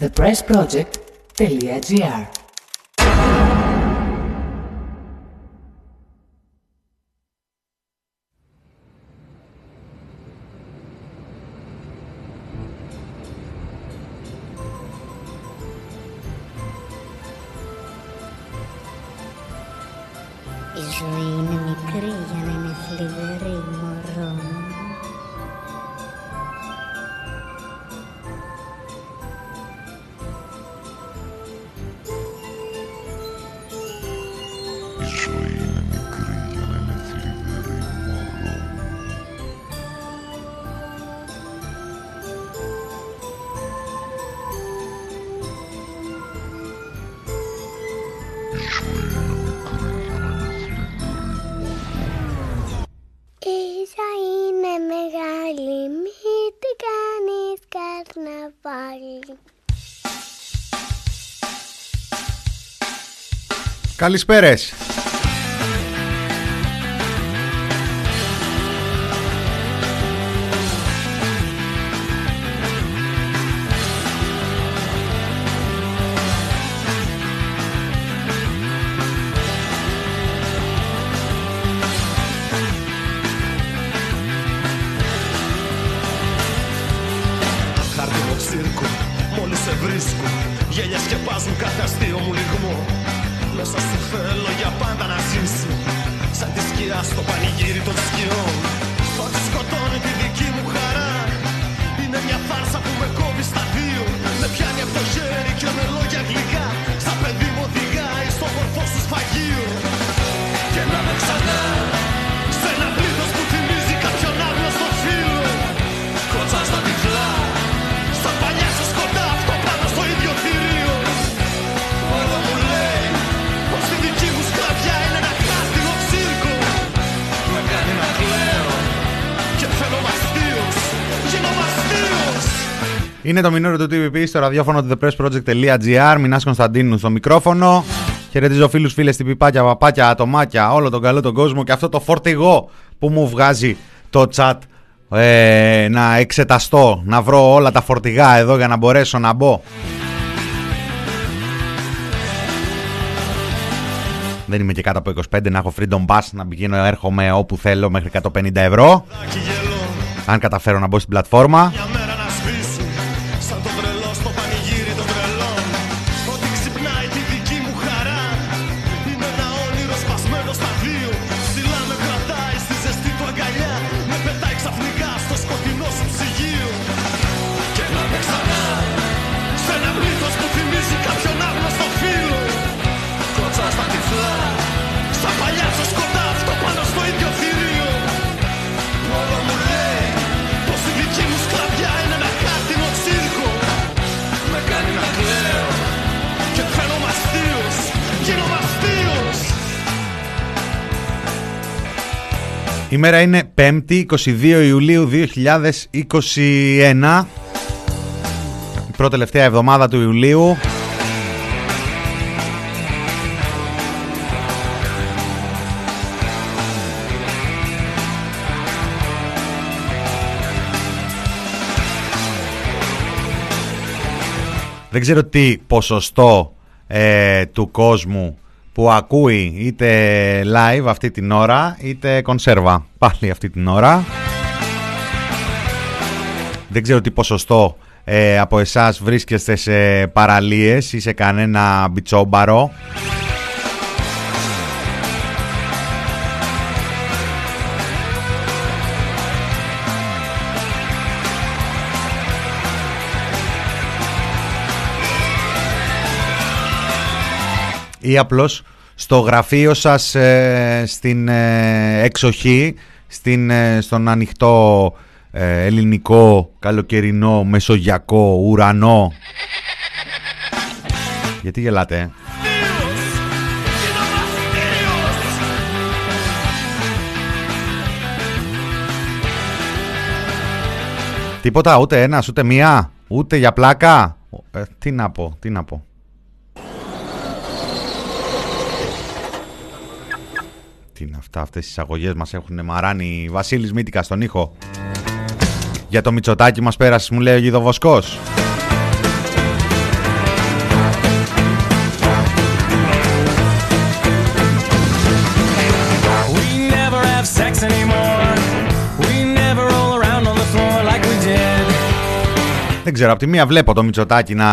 thepressproject.gr Καλησπέρες. Είναι το μηνύριο του TVP στο ραδιόφωνο του thepressproject.gr. Μινάς Κωνσταντίνου στο μικρόφωνο. Χαιρετίζω φίλους, φίλες, την πιπάκια, παπάκια, ατομάκια, όλο τον καλό τον κόσμο και αυτό το φορτηγό που μου βγάζει το chat ε, να εξεταστώ, να βρω όλα τα φορτηγά εδώ για να μπορέσω να μπω. Δεν είμαι και κάτω από 25 να έχω freedom pass να πηγαίνω έρχομαι όπου θέλω μέχρι 150 ευρώ. Κι γελώ Αν καταφέρω να μπω στην πλατφόρμα. Η μέρα είναι 5η 22 Ιουλίου 2021. Η πρώτη τελευταία εβδομάδα του Ιουλίου. Δεν ξέρω τι ποσοστό ε, του κόσμου που ακούει είτε live αυτή την ώρα είτε κονσέρβα πάλι αυτή την ώρα. Δεν ξέρω τι ποσοστό ε, από εσάς βρίσκεστε σε παραλίες ή σε κανένα μπιτσόμπαρο. Ή απλώς στο γραφείο σας ε, στην ε, εξοχή, στην, ε, στον ανοιχτό ε, ελληνικό, καλοκαιρινό, μεσογειακό, ουρανό. Γιατί γελάτε, ε; Γίνω μαστίος Τίποτα, ούτε ένας, ούτε μία, ούτε για πλάκα. Ε, τι να πω, τι να πω. Τι είναι αυτά, αυτές οι εισαγωγές μας έχουν μαράνει Βασίλης Μήτικα στον ήχο. Για το Μητσοτάκι μας πέρασε, μου λέει ο Γιδοβοσκός. Ξέρω, από τη μία βλέπω το Μητσοτάκι να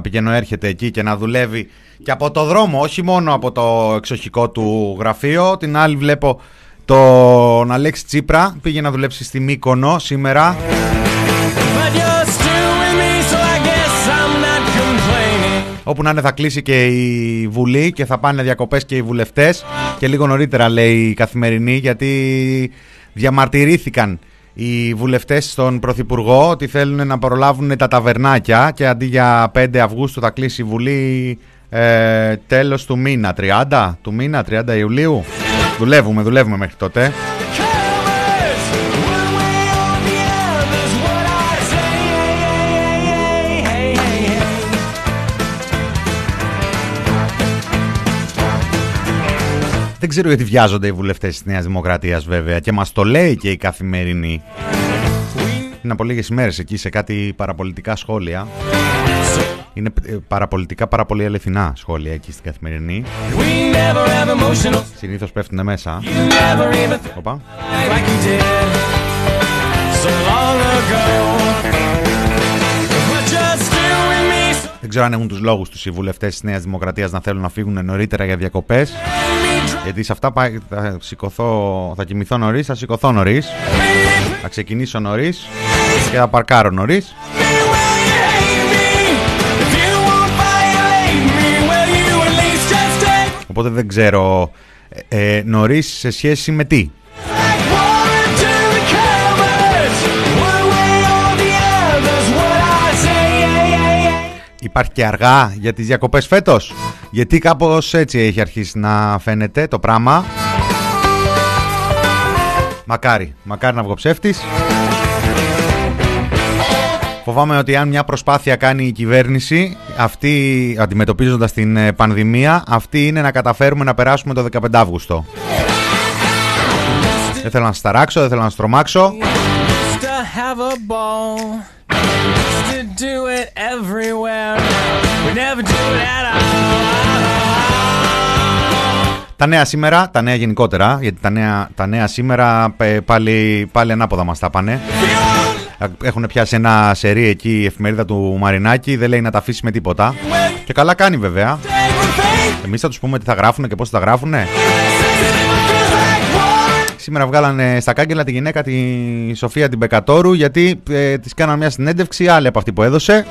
πηγαίνω έρχεται εκεί και να δουλεύει και από το δρόμο, όχι μόνο από το εξοχικό του γραφείο. Την άλλη βλέπω τον Αλέξη Τσίπρα, πήγε να δουλέψει στη Μύκονο σήμερα. But you're still with me, so I guess I'm not complaining. Όπου να είναι θα κλείσει και η Βουλή και θα πάνε διακοπές και οι βουλευτές και λίγο νωρίτερα λέει η Καθημερινή γιατί διαμαρτυρήθηκαν οι βουλευτές στον Πρωθυπουργό ότι θέλουν να προλάβουν τα ταβερνάκια και αντί για 5 Αυγούστου θα κλείσει η Βουλή ε, τέλος του μήνα, 30 του μήνα, 30 Ιουλίου. Δουλεύουμε, δουλεύουμε μέχρι τότε. Δεν ξέρω γιατί βιάζονται οι βουλευτές της Νέας Δημοκρατίας βέβαια και μας το λέει και η Καθημερινή. Είναι από λίγες ημέρες εκεί σε κάτι παραπολιτικά σχόλια. Είναι ε, παραπολιτικά πάρα πολύ αληθινά σχόλια εκεί στην Καθημερινή. We never have emotional. Συνήθως πέφτουν μέσα. You never even thought Οπα. like you did so Δεν ξέρω αν έχουν τους λόγους τους οι βουλευτές της Νέας Δημοκρατίας να θέλουν να φύγουν νωρίτερα για διακοπές. Γιατί σε αυτά πάει- θα σηκωθώ, θα κοιμηθώ νωρίς, θα σηκωθώ νωρίς. Θα ξεκινήσω νωρίς και θα παρκάρω νωρίς. If you won't violate me, well, you at least just take Οπότε δεν ξέρω ε, ε, νωρίς σε σχέση με τι. Υπάρχει και αργά για τις διακοπές φέτος; Γιατί κάπως έτσι έχει αρχίσει να φαίνεται το πράγμα. Μακάρι, μακάρι να βγω ψεύτης. Φοβάμαι ότι αν μια προσπάθεια κάνει η κυβέρνηση, αυτή, αντιμετωπίζοντας την ε, πανδημία, αυτή είναι να καταφέρουμε να περάσουμε το 15 Αύγουστο. Δεν θέλω να σας ταράξω, δεν θέλω να σας τρομάξω. Used to have a ball. Used to do it everywhere. We never do it at all. Τα νέα σήμερα, τα νέα γενικότερα, γιατί τα νέα, τα νέα σήμερα ε, πάλι, πάλι ανάποδα μας τα πάνε. Έχουν πιάσει ένα σερί εκεί η εφημερίδα του Μαρινάκη, δεν λέει να τα αφήσει με τίποτα. Και καλά κάνει βέβαια. Take with faith. Εμείς θα τους πούμε τι θα γράφουνε και πώς θα τα γράφουνε. Σήμερα βγάλανε στα κάγκελα τη γυναίκα τη Σοφία την Πεκατόρου γιατί ε, της κάναν μια συνέντευξη άλλη από αυτή που έδωσε.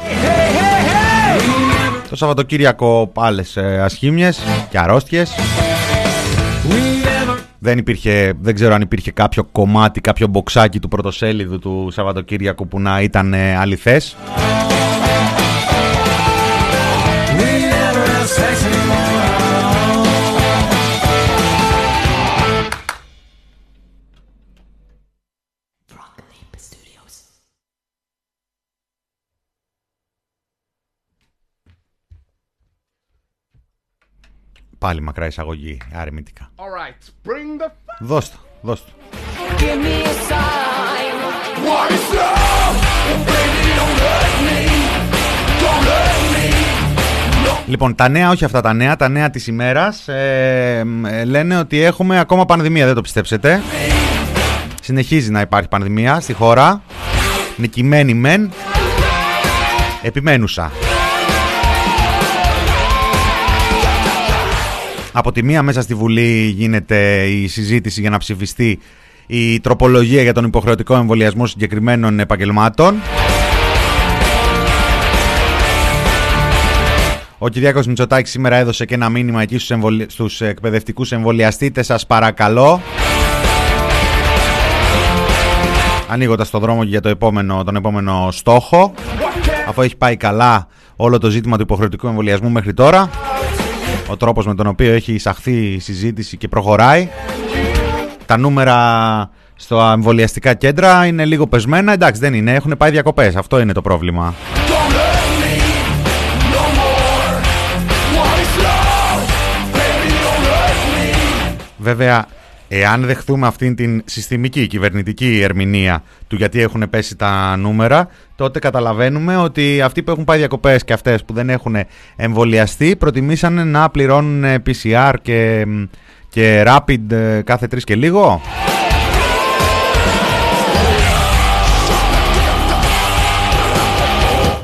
Το Σαββατοκύριακο άλλες ε, ασχήμιες και αρρώστιες. Δεν, υπήρχε, δεν ξέρω αν υπήρχε κάποιο κομμάτι, κάποιο μποξάκι του πρωτοσέλιδου του Σαββατοκύριακου που να ήταν ε, αληθές. Πάλι μακρά εισαγωγή, αρνητικά. All right, bring the f- Δώσ' το, δώσ' το. Give me a sign. What is love? Baby, don't hurt me. Don't hurt me. Λοιπόν, τα νέα, όχι αυτά τα νέα, τα νέα της ημέρας ε, ε, λένε ότι έχουμε ακόμα πανδημία, δεν το πιστέψετε. Συνεχίζει να υπάρχει πανδημία στη χώρα. Νικημένη μεν. Επιμένουσα. Από τη μία μέσα στη Βουλή γίνεται η συζήτηση για να ψηφιστεί η τροπολογία για τον υποχρεωτικό εμβολιασμό συγκεκριμένων επαγγελμάτων. Ο Κυριάκος Μητσοτάκης σήμερα έδωσε και ένα μήνυμα εκεί στους, εμβολι... στους εκπαιδευτικούς εμβολιαστήτες. Σας παρακαλώ. Ανοίγοντας το δρόμο για το επόμενο, τον επόμενο στόχο. Αφού έχει πάει καλά όλο το ζήτημα του υποχρεωτικού εμβολιασμού μέχρι τώρα. Ο τρόπος με τον οποίο έχει εισαχθεί η συζήτηση και προχωράει. Τα νούμερα στα εμβολιαστικά κέντρα είναι λίγο πεσμένα. Εντάξει, δεν είναι. Έχουν πάει διακοπές. Αυτό είναι το πρόβλημα. Don't hurt me. No more. What is love? Baby, don't hurt me. Βέβαια, εάν δεχθούμε αυτήν την συστημική κυβερνητική ερμηνεία του γιατί έχουν πέσει τα νούμερα, τότε καταλαβαίνουμε ότι αυτοί που έχουν πάει διακοπές και αυτές που δεν έχουν εμβολιαστεί προτιμήσανε να πληρώνουν PCR και, και rapid ε, κάθε τρεις και λίγο.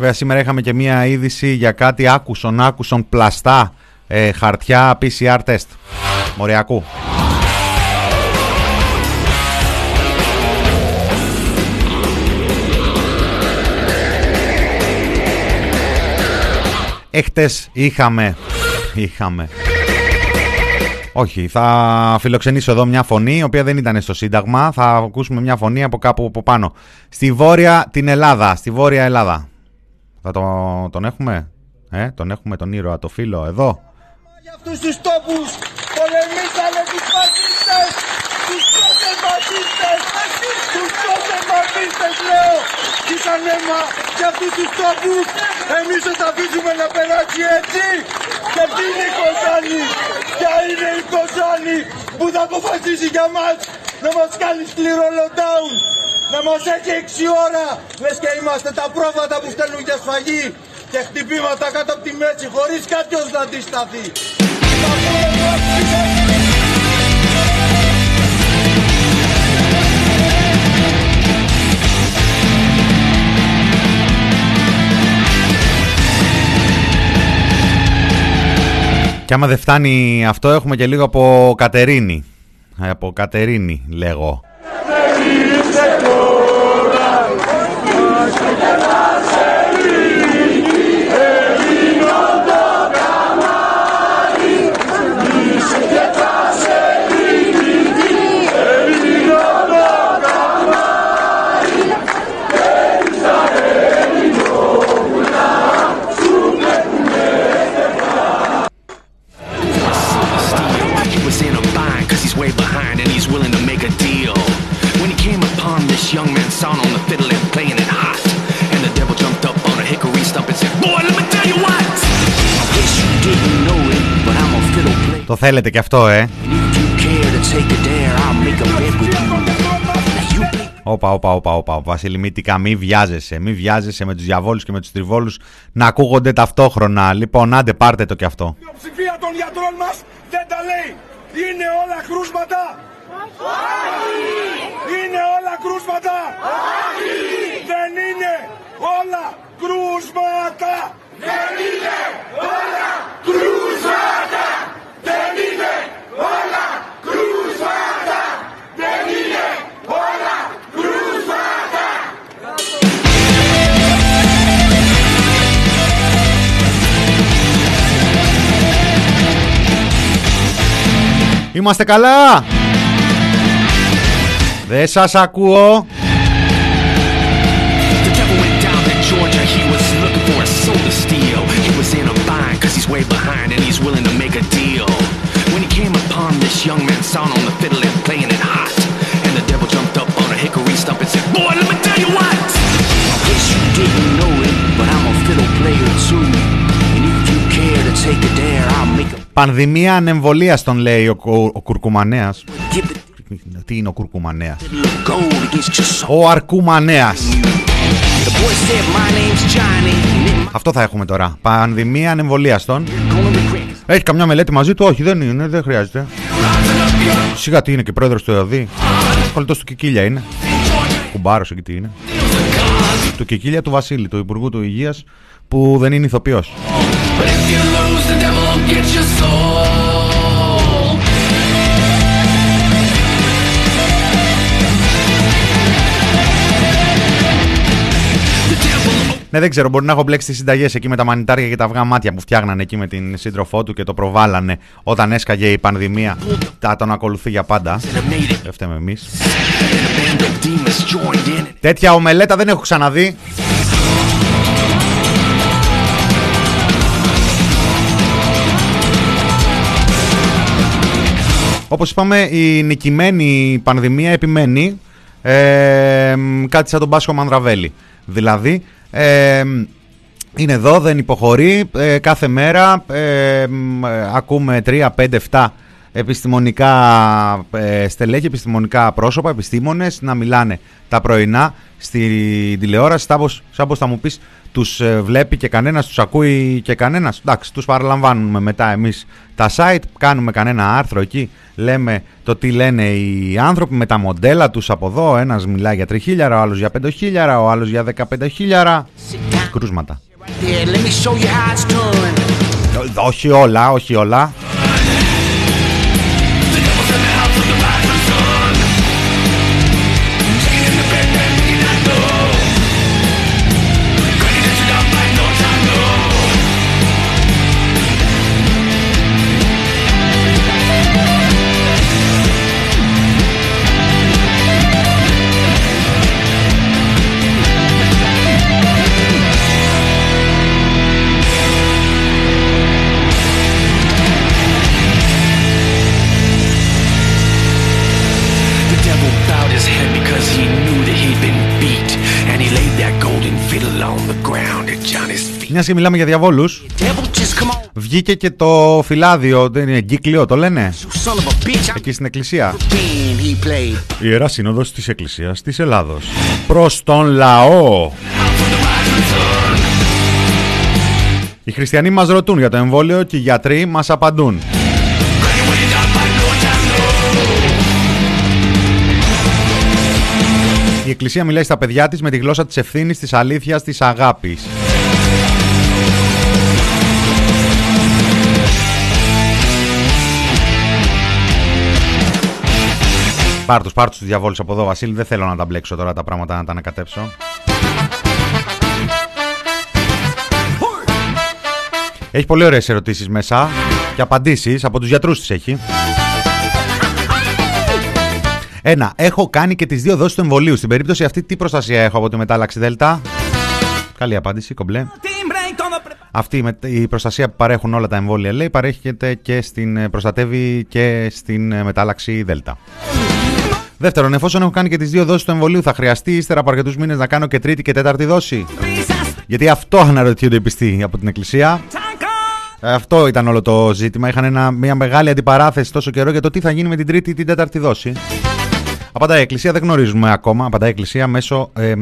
Βέβαια σήμερα είχαμε και μία είδηση για κάτι άκουσον άκουσον πλαστά ε, χαρτιά PCR test. Μοριακού. Έχτες είχαμε Είχαμε όχι, θα φιλοξενήσω εδώ μια φωνή, η οποία δεν ήταν στο Σύνταγμα. Θα ακούσουμε μια φωνή από κάπου από πάνω. Στη βόρεια την Ελλάδα. Στη βόρεια Ελλάδα. Θα το, τον έχουμε; Ε, τον έχουμε τον ήρωα, το φίλο, εδώ. Για αυτούς τους τόπους πολεμήσανε τους φασίστες, τους τότε φασίστες, τους τότε φασίστες λέω. Ήταν αίμα για αυτούς τους τόπους, εμείς θα τα αφήσουμε να περάσει έτσι. Και τι είναι η Κοζάνη, ποια είναι η Κοζάνη που θα αποφασίσει για μας να μας κάνει σκληρό lockdown. Να μας έχει 6 ώρα, λες και είμαστε τα πρόβατα που στέλνουν για σφαγή και χτυπήματα κάτω από τη μέση χωρίς κάποιος να αντισταθεί. Και άμα δεν φτάνει αυτό έχουμε και λίγο από Κατερίνη. Ε, Από Κατερίνη λέγω. Το θέλετε και αυτό, ε. And if you care to take a dare, I'll make a bet with you. Now you play Όπα, όπα, όπα, όπα. Βασίλη Μήτικα, μη βιάζεσαι. Μη βιάζεσαι με τους διαβόλους και με τους τριβόλους να ακούγονται ταυτόχρονα. Λοιπόν, άντε πάρτε το κι αυτό. Η πλειοψηφία των γιατρών μας δεν τα λέει. Είναι όλα κρούσματα. Είναι όλα κρούσματα. Δεν είναι όλα κρούσματα. Δεν είναι όλα κρούσματα. Δεν είναι όλα κρούσματα. Δεν είναι όλα κρούσματα. Είμαστε καλά! Δεν σας ακούω. Πανδημία ανεμβολίας τον λέει ο, ο, ο Κουρκουμανέας. give the Τι είναι ο Κουρκουμανέας; fiddle of gold against your soul. Ο Αρκουμανέας. The boy said, My name's Johnny, and it Αυτό θα έχουμε τώρα. Πανδημία ανεμβολίας τον. gonna regret. Έχει καμιά μελέτη μαζί του, όχι δεν είναι, δεν χρειάζεται. Σιγά τι είναι και πρόεδρος του ΕΟΔΗ. Κολλητός του Κικίλια είναι. Κουμπάρος εκεί τι είναι. Του Κικίλια του Βασίλη, του Υπουργού του Υγείας, που δεν είναι ηθοποιός. But if you lose, the devil will get your soul. Ναι, δεν ξέρω, μπορεί να έχω μπλέξει τις συνταγές εκεί με τα μανιτάρια και τα αυγά μάτια που φτιάχνανε εκεί με την σύντροφό του και το προβάλανε όταν έσκαγε η πανδημία. Τα τον ακολουθεί για πάντα. And I made it. Δεν φταίμε εμείς. And a band of demons joined in. Τέτοια ομελέτα δεν έχω ξαναδεί. Όπως είπαμε, η νικημένη πανδημία επιμένει ε, μ, κάτι σαν τον Πάσχο Μανδραβέλη. Δηλαδή, ε, μ, είναι εδώ, δεν υποχωρεί, ε, κάθε μέρα ε, μ, ε, ακούμε 3, 5, 7 επιστημονικά ε, στελέχη, επιστημονικά πρόσωπα, επιστήμονες να μιλάνε τα πρωινά στη τηλεόραση σαν πως, σαν πως θα μου πεις τους ε, βλέπει και κανένας, τους ακούει και κανένας; Εντάξει, τους παραλαμβάνουμε μετά εμείς τα site, κάνουμε κανένα άρθρο εκεί, λέμε το τι λένε οι άνθρωποι με τα μοντέλα τους από εδώ. Ένας μιλάει για 3.000, ο άλλος για 5.000, ο άλλος για 15.000. Κρούσματα. Yeah, let me show you how it's done. Όχι όλα, όχι όλα. Μια και μιλάμε για διαβόλους, Devil, just come on, βγήκε και το φυλάδιο, δεν είναι εγκύκλιο, το λένε, son of a bitch. I'm εκεί στην εκκλησία. game he played. Ιερά Σύνοδος της Εκκλησίας της Ελλάδος. Προς τον λαό. Οι χριστιανοί μας ρωτούν για το εμβόλιο και οι γιατροί μας απαντούν. Η Εκκλησία μιλάει στα παιδιά της με τη γλώσσα της ευθύνης, της αλήθειας, της αγάπης. Πάρ' τους, πάρ' τους τους διαβόλους από εδώ, Βασίλη. Δεν θέλω να τα μπλέξω τώρα τα πράγματα να τα ανακατέψω. Έχει πολύ ωραίες ερωτήσεις μέσα και απαντήσεις από τους γιατρούς της έχει. Ένα, έχω κάνει και τις δύο δόσεις του εμβολίου. Στην περίπτωση αυτή τι προστασία έχω από τη μετάλλαξη Δέλτα; Καλή απάντηση, κομπλέ. Αυτή η με- η προστασία που παρέχουν όλα τα εμβόλια λέει παρέχεται και στην, ε, προστατεύει και στην ε, μετάλλαξη Δέλτα. Δεύτερον, εφόσον έχω κάνει και τις δύο δόσεις του εμβολίου, θα χρειαστεί ύστερα από αρκετούς μήνες να κάνω και τρίτη και τέταρτη δόση; Γιατί αυτό αναρωτιούνται οι πιστοί από την Εκκλησία. Ε, Αυτό ήταν όλο το ζήτημα. Είχαν ένα, μια μεγάλη αντιπαράθεση τόσο καιρό για το τι θα γίνει με την τρίτη ή την τέταρτη δόση. Απαντάει η Εκκλησία, δεν γνωρίζουμε ακόμα. Απαντάει η Εκκλησία μέσω, ε,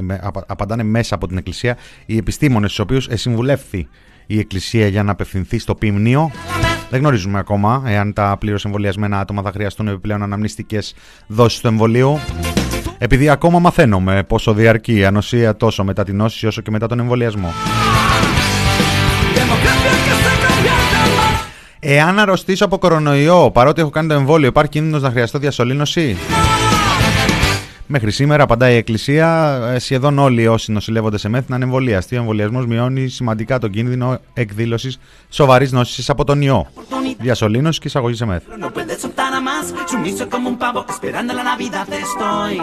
με- απα- απαντάνε μέσα από την Εκκλησία οι επιστήμονες στους οποίους ε, συμβουλεύθη η Εκκλησία για να απευθυνθεί στο ποιμνίο. Δεν γνωρίζουμε ακόμα εάν τα πλήρως εμβολιασμένα άτομα θα χρειαστούν επιπλέον αναμνηστικές δόσεις του εμβολίου. Επειδή ακόμα μαθαίνουμε πόσο διαρκεί η ανοσία τόσο μετά την νόση όσο και μετά τον εμβολιασμό. Εάν αρρωστήσω από κορονοϊό παρότι έχω κάνει το εμβόλιο, υπάρχει κίνδυνος να χρειαστώ διασωλήνωση; Μέχρι σήμερα, απαντάει η Εκκλησία, ε, σχεδόν όλοι όσοι νοσηλεύονται σε μέθη είναι εμβολιαστοί. Ο εμβολιασμός μειώνει σημαντικά τον κίνδυνο εκδήλωσης σοβαρής νόση από τον ιό. Διασωλήνωση και εισαγωγή σε μέθη. No puedes soltar a más, sumiso como un pavo, esperando la Navidad estoy,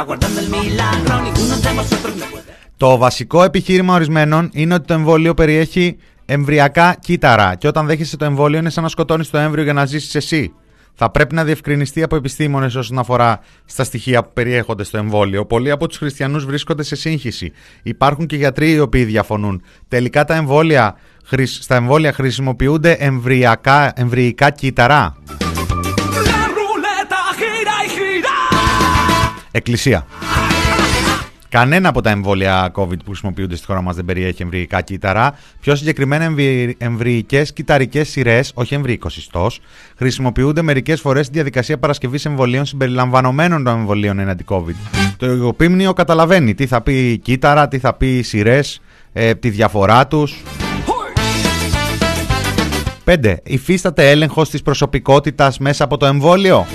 aguardando el milagro, ninguno de vosotros me puede. Το βασικό επιχείρημα ορισμένων είναι ότι το εμβόλιο περιέχει εμβριακά κύτταρα και όταν δέχεσαι το εμβόλιο είναι σαν να σκοτώνεις το έμβριο για να ζήσεις εσύ. Θα πρέπει να διευκρινιστεί από επιστήμονες όσον αφορά στα στοιχεία που περιέχονται στο εμβόλιο. Πολλοί από τους χριστιανούς βρίσκονται σε σύγχυση. Υπάρχουν και γιατροί οι οποίοι διαφωνούν. Τελικά τα εμβόλια, χρησ- στα εμβόλια χρησιμοποιούνται εμβριακά, εμβρυϊκά κύτταρα; La ruleta gira y gira. Εκκλησία. Κανένα από τα εμβόλια COVID που χρησιμοποιούνται στη χώρα μας δεν περιέχει εμβρυϊκά κύτταρα. Πιο συγκεκριμένα, εμβρυϊκές κυταρικές σειρές, όχι εμβρυϊκοσυστός, χρησιμοποιούνται μερικές φορές στη διαδικασία παρασκευής εμβολίων συμπεριλαμβανομένων των εμβολίων εναντί COVID. Το υγοπίμνιο καταλαβαίνει τι θα πει κύτταρα, τι θα πει σειρές, ε, τη διαφορά τους. 5. Υφίσταται έλεγχος της προσωπικότητας μέσα από το εμβόλιο.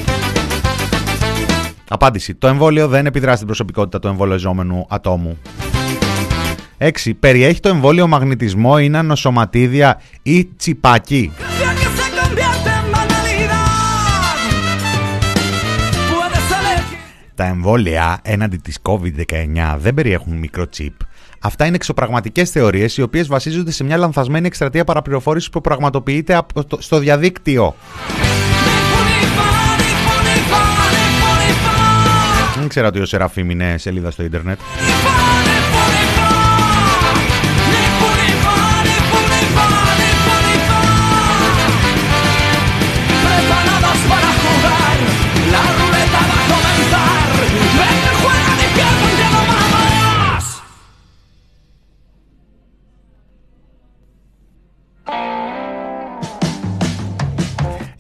Απάντηση. Το εμβόλιο δεν επιδρά στην προσωπικότητα του εμβολιαζόμενου ατόμου. 6. Περιέχει το εμβόλιο μαγνητισμό, είναι νοσοματίδια ή τσιπάκι. Canción que se convierte en banalidad. Puedes elegir. Τα εμβόλια έναντι της COVID-19 δεν περιέχουν μικροτσίπ. Αυτά είναι εξωπραγματικές θεωρίες οι οποίες βασίζονται σε μια λανθασμένη εκστρατεία παραπληροφόρησης που πραγματοποιείται από το- στο διαδίκτυο. ήξερα ότι ο Σεραφείμ είναι σελίδα στο ίντερνετ.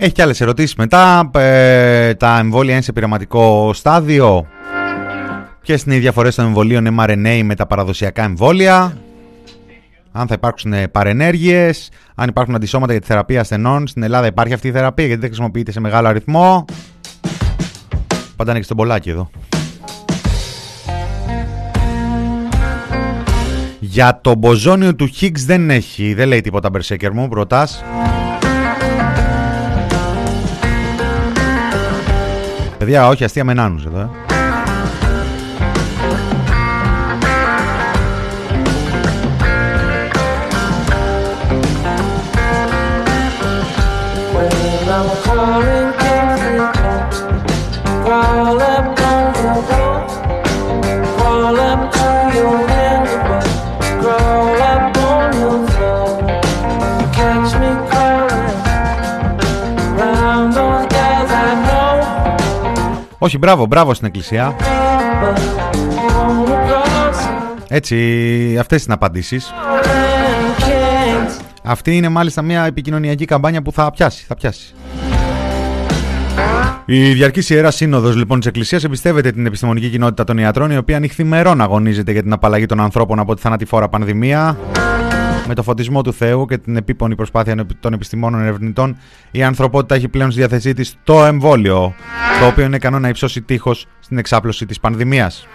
Έχει και άλλες ερωτήσεις μετά. Ε, τα εμβόλια είναι σε πειραματικό στάδιο. Ποιες είναι οι διαφορές των εμβολίων mRNA με τα παραδοσιακά εμβόλια; Αν θα υπάρξουν παρενέργειες, αν υπάρχουν αντισώματα για τη θεραπεία ασθενών. Στην Ελλάδα υπάρχει αυτή η θεραπεία γιατί δεν χρησιμοποιείται σε μεγάλο αριθμό. Πάντα ανοίξει τον πολλάκι εδώ. Για το μποζόνιο του Higgs δεν έχει, δεν λέει τίποτα Berserker μου, προτάς. Παιδιά, όχι αστεία με νάνους εδώ, ε. Όχι, μπράβο, μπράβο στην εκκλησία. Έτσι, αυτές είναι απαντήσεις. Αυτή είναι μάλιστα μια επικοινωνιακή καμπάνια που θα πιάσει, θα πιάσει. Η Διαρκής Ιεράς Σύνοδος λοιπόν της Εκκλησίας εμπιστεύεται την επιστημονική κοινότητα των ιατρών, η οποία νυχθημερών αγωνίζεται για την απαλλαγή των ανθρώπων από τη θανατηφόρα πανδημία. Με το φωτισμό του Θεού και την επίπονη προσπάθεια των επιστημόνων ερευνητών, η ανθρωπότητα έχει πλέον στη διάθεσή της το εμβόλιο, το οποίο είναι ικανό να υψώσει τείχος στην εξάπλωση της πανδημίας.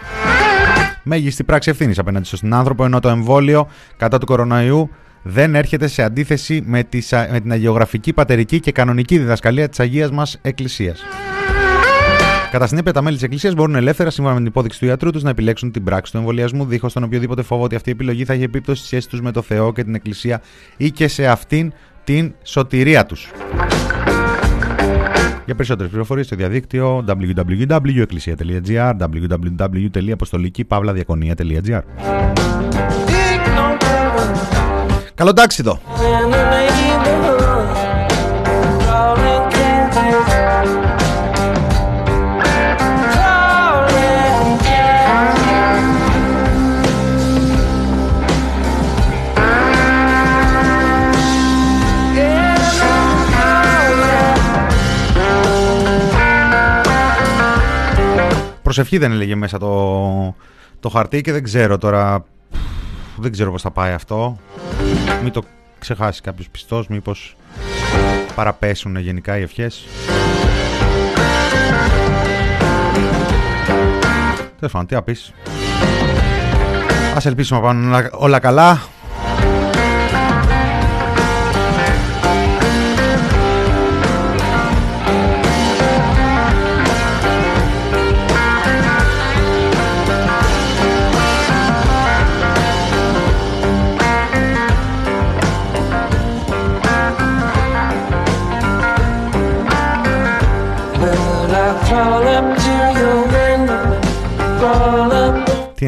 Μέγιστη πράξη ευθύνης απέναντι στον άνθρωπο, ενώ το εμβόλιο κατά του κορονοϊού δεν έρχεται σε αντίθεση με, με την αγιογραφική, πατερική και κανονική διδασκαλία της Αγίας μας Εκκλησίας. Κατά συνέπεια, τα μέλη της Εκκλησίας μπορούν ελεύθερα, σύμφωνα με την υπόδειξη του ιατρού τους, να επιλέξουν την πράξη του εμβολιασμού, δίχως τον οποιοδήποτε φόβο ότι αυτή η επιλογή θα έχει επίπτωση στη σχέση τους με το Θεό και την Εκκλησία ή και σε αυτήν την σωτηρία τους. Για περισσότερες πληροφορίες στο διαδίκτυο www.εκκλησία.gr www.apostolikipavlaδιakonia.gr Καλό τάξιδο! Προσευχή δεν έλεγε μέσα το, το χαρτί και δεν ξέρω τώρα δεν ξέρω πώς θα πάει αυτό. Μην το ξεχάσεις κάποιος πιστός, μήπως παραπέσουν γενικά οι ευχές. Τέλος πάντων, τι να πεις. Ας ελπίσουμε να πάνε όλα καλά.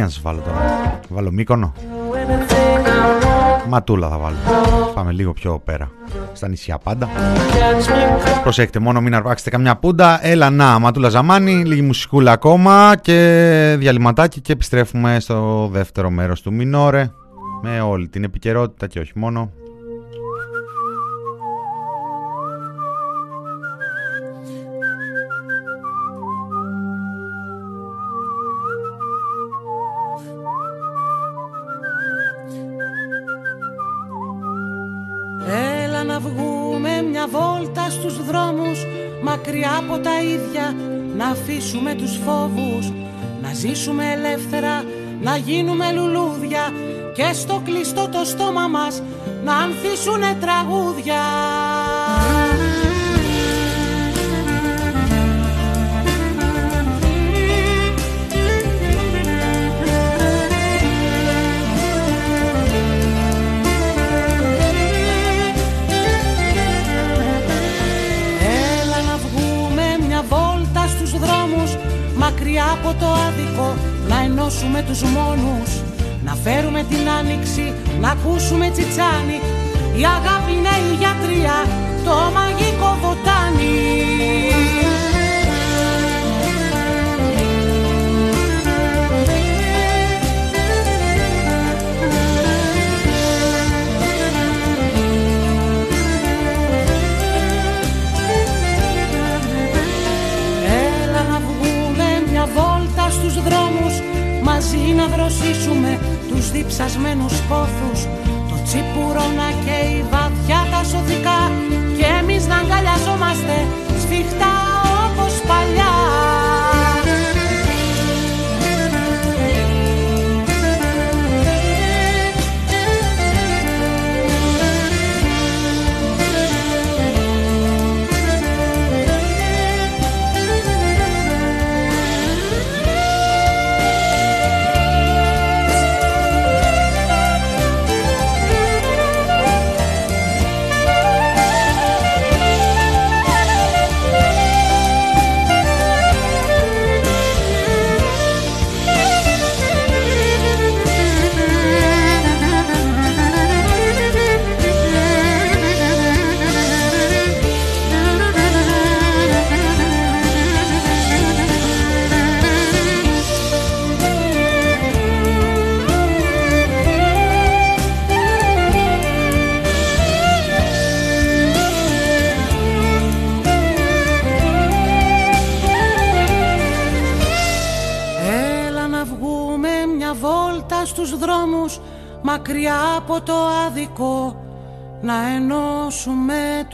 Να σας βάλω τώρα, βάλω Μύκονο. Ματούλα θα βάλω. Πάμε λίγο πιο πέρα. Στα νησιά πάντα. Προσέχετε μόνο μην αρπάξετε καμιά πούντα. Έλα να Ματούλα Ζαμάνη Λίγη μουσικούλα ακόμα Και διαλυματάκι και επιστρέφουμε στο δεύτερο μέρος του Μινόρε Με όλη την επικαιρότητα και όχι μόνο μακριά από τα ίδια να αφήσουμε τους φόβους να ζήσουμε ελεύθερα, να γίνουμε λουλούδια και στο κλειστό το στόμα μας να ανθίσουνε τραγούδια μακριά από το άδικο να ενώσουμε τους μόνους να φέρουμε την άνοιξη, να ακούσουμε τσιτσάνι. Η αγάπη είναι η γιατρία, το μαγικό βοτάνι δρόμους μαζί να δροσίσουμε τους διψασμένους πόθους. Το τσίπουρο και καίει βαθιά τα σωδικά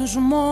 τους μόνο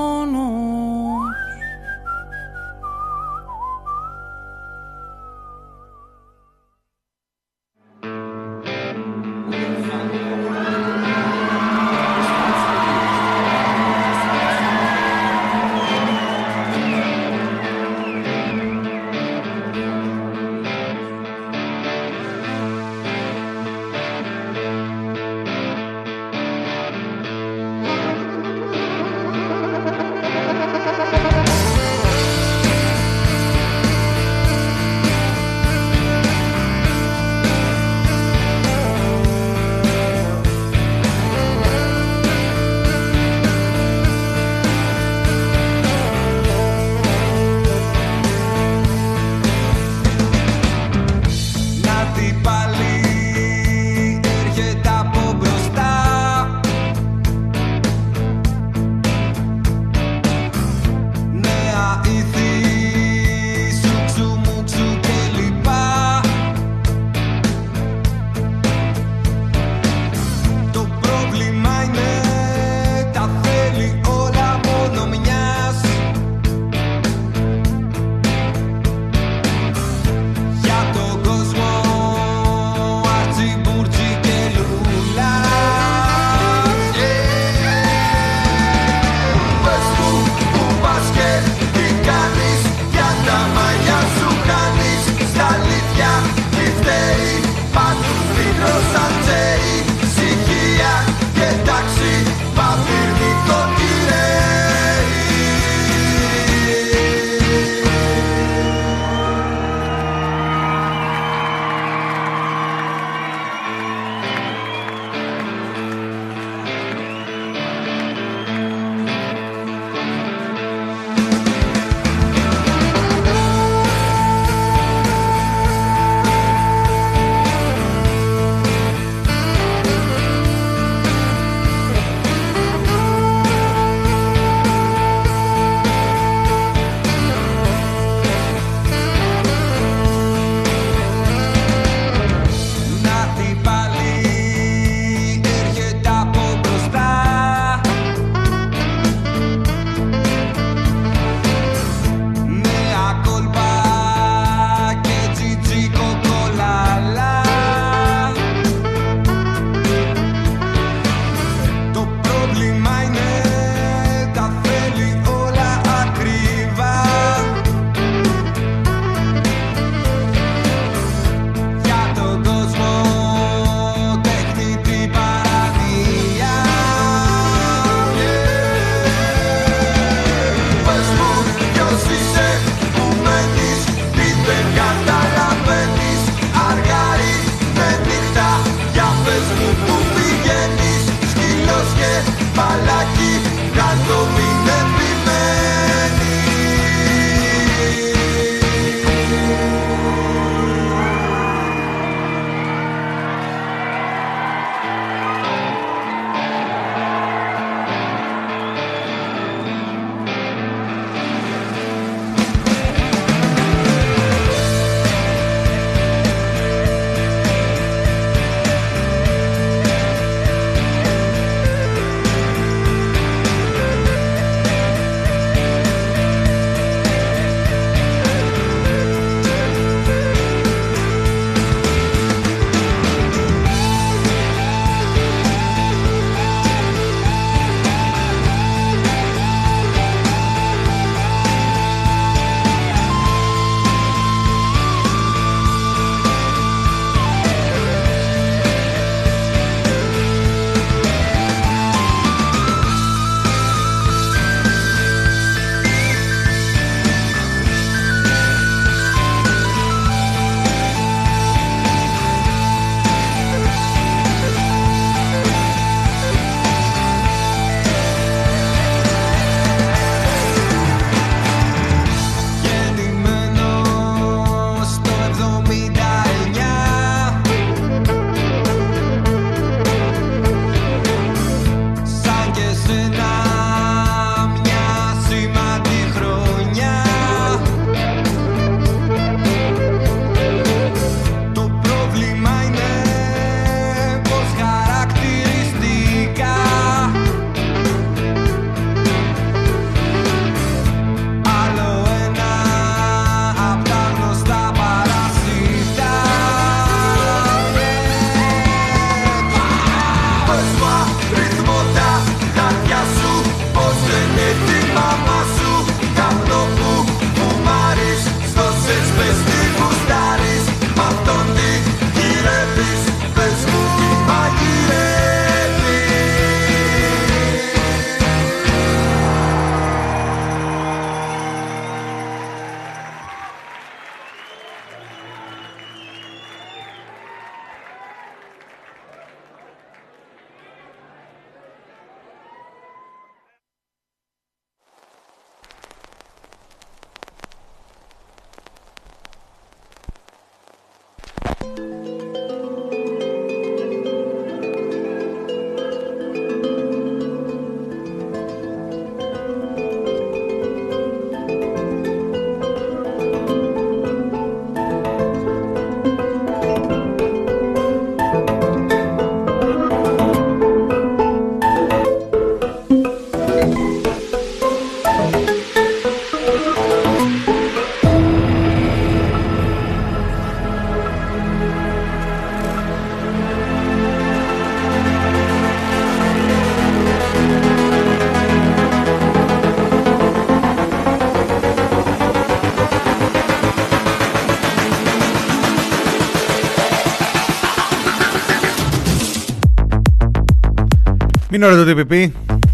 Μην ώρα το TPP,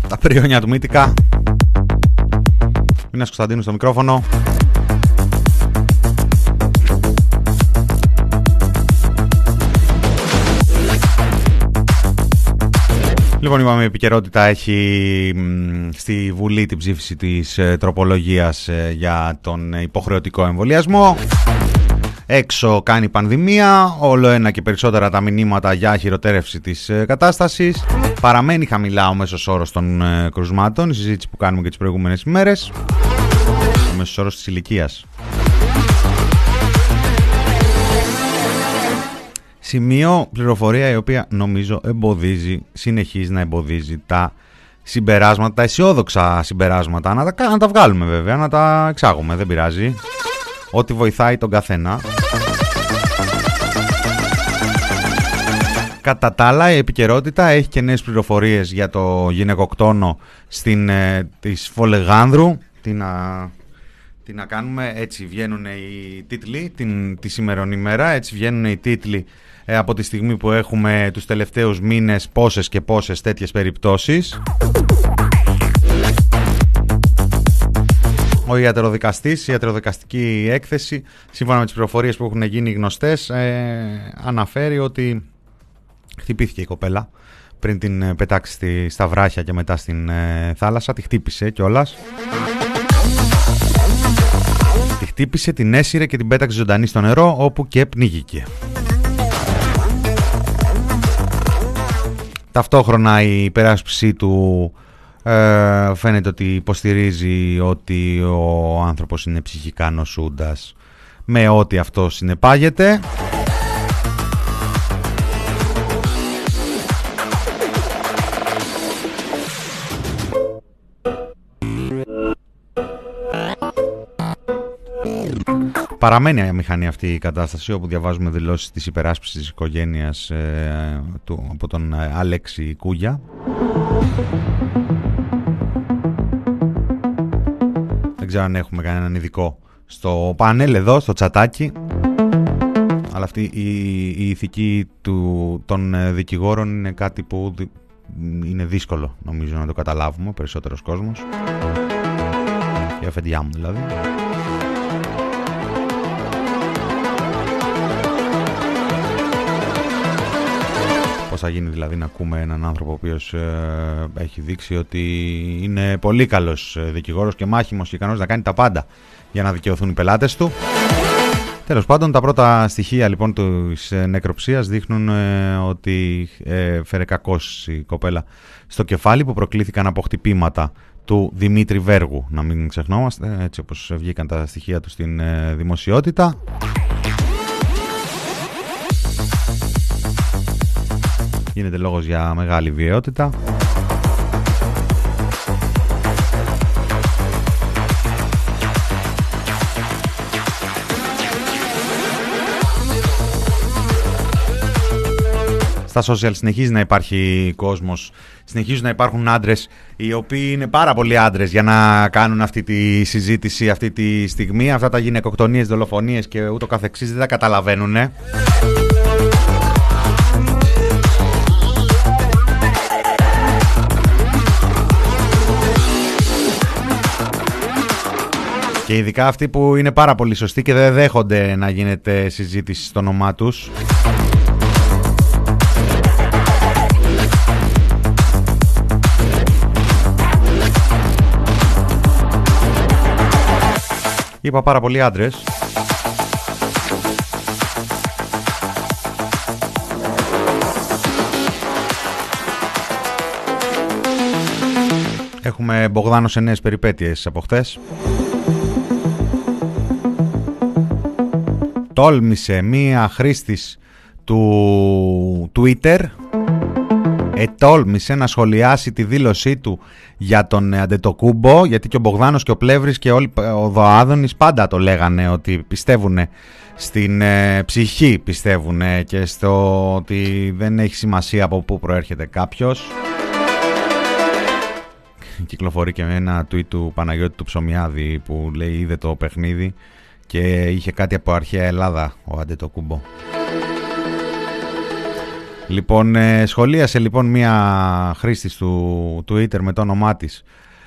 τα περιόνια του Μύτικα. Μήνας Κωνσταντίνου στο μικρόφωνο. Λοιπόν, είπαμε η επικαιρότητα έχει μ, στη Βουλή την ψήφιση της ε, τροπολογίας ε, για τον υποχρεωτικό εμβολιασμό. Έξω κάνει πανδημία, όλο ένα και περισσότερα τα μηνύματα για χειροτέρευση της ε, κατάστασης. Παραμένει χαμηλά ο μέσος όρος των ε, κρουσμάτων, η συζήτηση που κάνουμε και τις προηγούμενες ημέρες. Ο μέσος όρος της ηλικίας. Σημείο πληροφορία η οποία νομίζω εμποδίζει, συνεχίζει να εμποδίζει τα συμπεράσματα, τα αισιόδοξα συμπεράσματα. Να τα, να τα βγάλουμε βέβαια, να τα εξάγουμε, δεν πειράζει. Ό,τι βοηθάει τον καθένα. Κατά τα άλλα, η επικαιρότητα έχει και νέες πληροφορίες για το γυναικοκτόνο στην, ε, της Φολεγάνδρου. Τι να, τι να κάνουμε, έτσι βγαίνουν οι τίτλοι την, τη σήμερον ημέρα, έτσι βγαίνουν οι τίτλοι ε, από τη στιγμή που έχουμε τους τελευταίους μήνες πόσες και πόσες τέτοιες περιπτώσεις. Ο ιατροδικαστής, η ιατροδικαστική έκθεση, σύμφωνα με τις πληροφορίες που έχουν γίνει γνωστές, ε, αναφέρει ότι χτυπήθηκε η κοπέλα πριν την ε, πετάξει στη, στα βράχια και μετά στην ε, θάλασσα. Τη χτύπησε κιόλας. Τη χτύπησε, την έσυρε και την πέταξε ζωντανή στο νερό όπου και πνίγηκε. Ταυτόχρονα η υπεράσπιση του ε, φαίνεται ότι υποστηρίζει ότι ο άνθρωπος είναι ψυχικά νοσούντας με ό,τι αυτό συνεπάγεται. Παραμένει αμηχανή αυτή η κατάσταση όπου διαβάζουμε δηλώσεις της υπεράσπισης της οικογένειας ε, του, από τον ε, Αλέξη Κούγια. Δεν ξέρω αν έχουμε κανέναν ειδικό στο πάνελ εδώ, στο τσατάκι. Αλλά αυτή η, η ηθική του, των ε, δικηγόρων είναι κάτι που δι- είναι δύσκολο νομίζω να το καταλάβουμε ο περισσότερος κόσμος. Η αφεντιά μου δηλαδή. Θα γίνει δηλαδή να ακούμε έναν άνθρωπο ο οποίος ε, έχει δείξει ότι είναι πολύ καλός ε, δικηγόρος και μάχημος και ικανός να κάνει τα πάντα για να δικαιωθούν οι πελάτες του. Τέλος πάντων, τα πρώτα στοιχεία λοιπόν της ε, νεκροψίας δείχνουν ε, ότι ε, φέρε κακός η κοπέλα στο κεφάλι που προκλήθηκαν από χτυπήματα του Δημήτρη Βέργου. Να μην ξεχνόμαστε, έτσι όπως βγήκαν τα στοιχεία του στην ε, δημοσιότητα. Γίνεται λόγος για μεγάλη βιαιότητα. Στα social συνεχίζει να υπάρχει κόσμος, συνεχίζουν να υπάρχουν άντρες οι οποίοι είναι πάρα πολλοί άντρες για να κάνουν αυτή τη συζήτηση αυτή τη στιγμή. Αυτά τα γυναικοκτονίες, δολοφονίες και ούτω καθεξής δεν τα καταλαβαίνουν. Και ειδικά αυτοί που είναι πάρα πολύ σωστοί και δεν δέχονται να γίνεται συζήτηση στο όνομά τους. Είπα πάρα πολλοί άντρες. Έχουμε Μπογδάνο σε νέες περιπέτειες από χτέ. Τόλμησε μία χρήστης του Twitter ετόλμησε να σχολιάσει τη δήλωσή του για τον Αντετοκούμπο γιατί και ο Μπογδάνος και ο Πλεύρης και όλοι ο Δοάδωνης πάντα το λέγανε ότι πιστεύουν στην ε, ψυχή πιστεύουν και στο ότι δεν έχει σημασία από πού προέρχεται κάποιος. Κυκλοφορεί και ένα tweet του Παναγιώτη του Ψωμιάδη που λέει είδε το παιχνίδι και είχε κάτι από αρχαία Ελλάδα ο Αντετοκούμπο. Λοιπόν, ε, σχολίασε λοιπόν μία χρήστη του Twitter με το όνομά της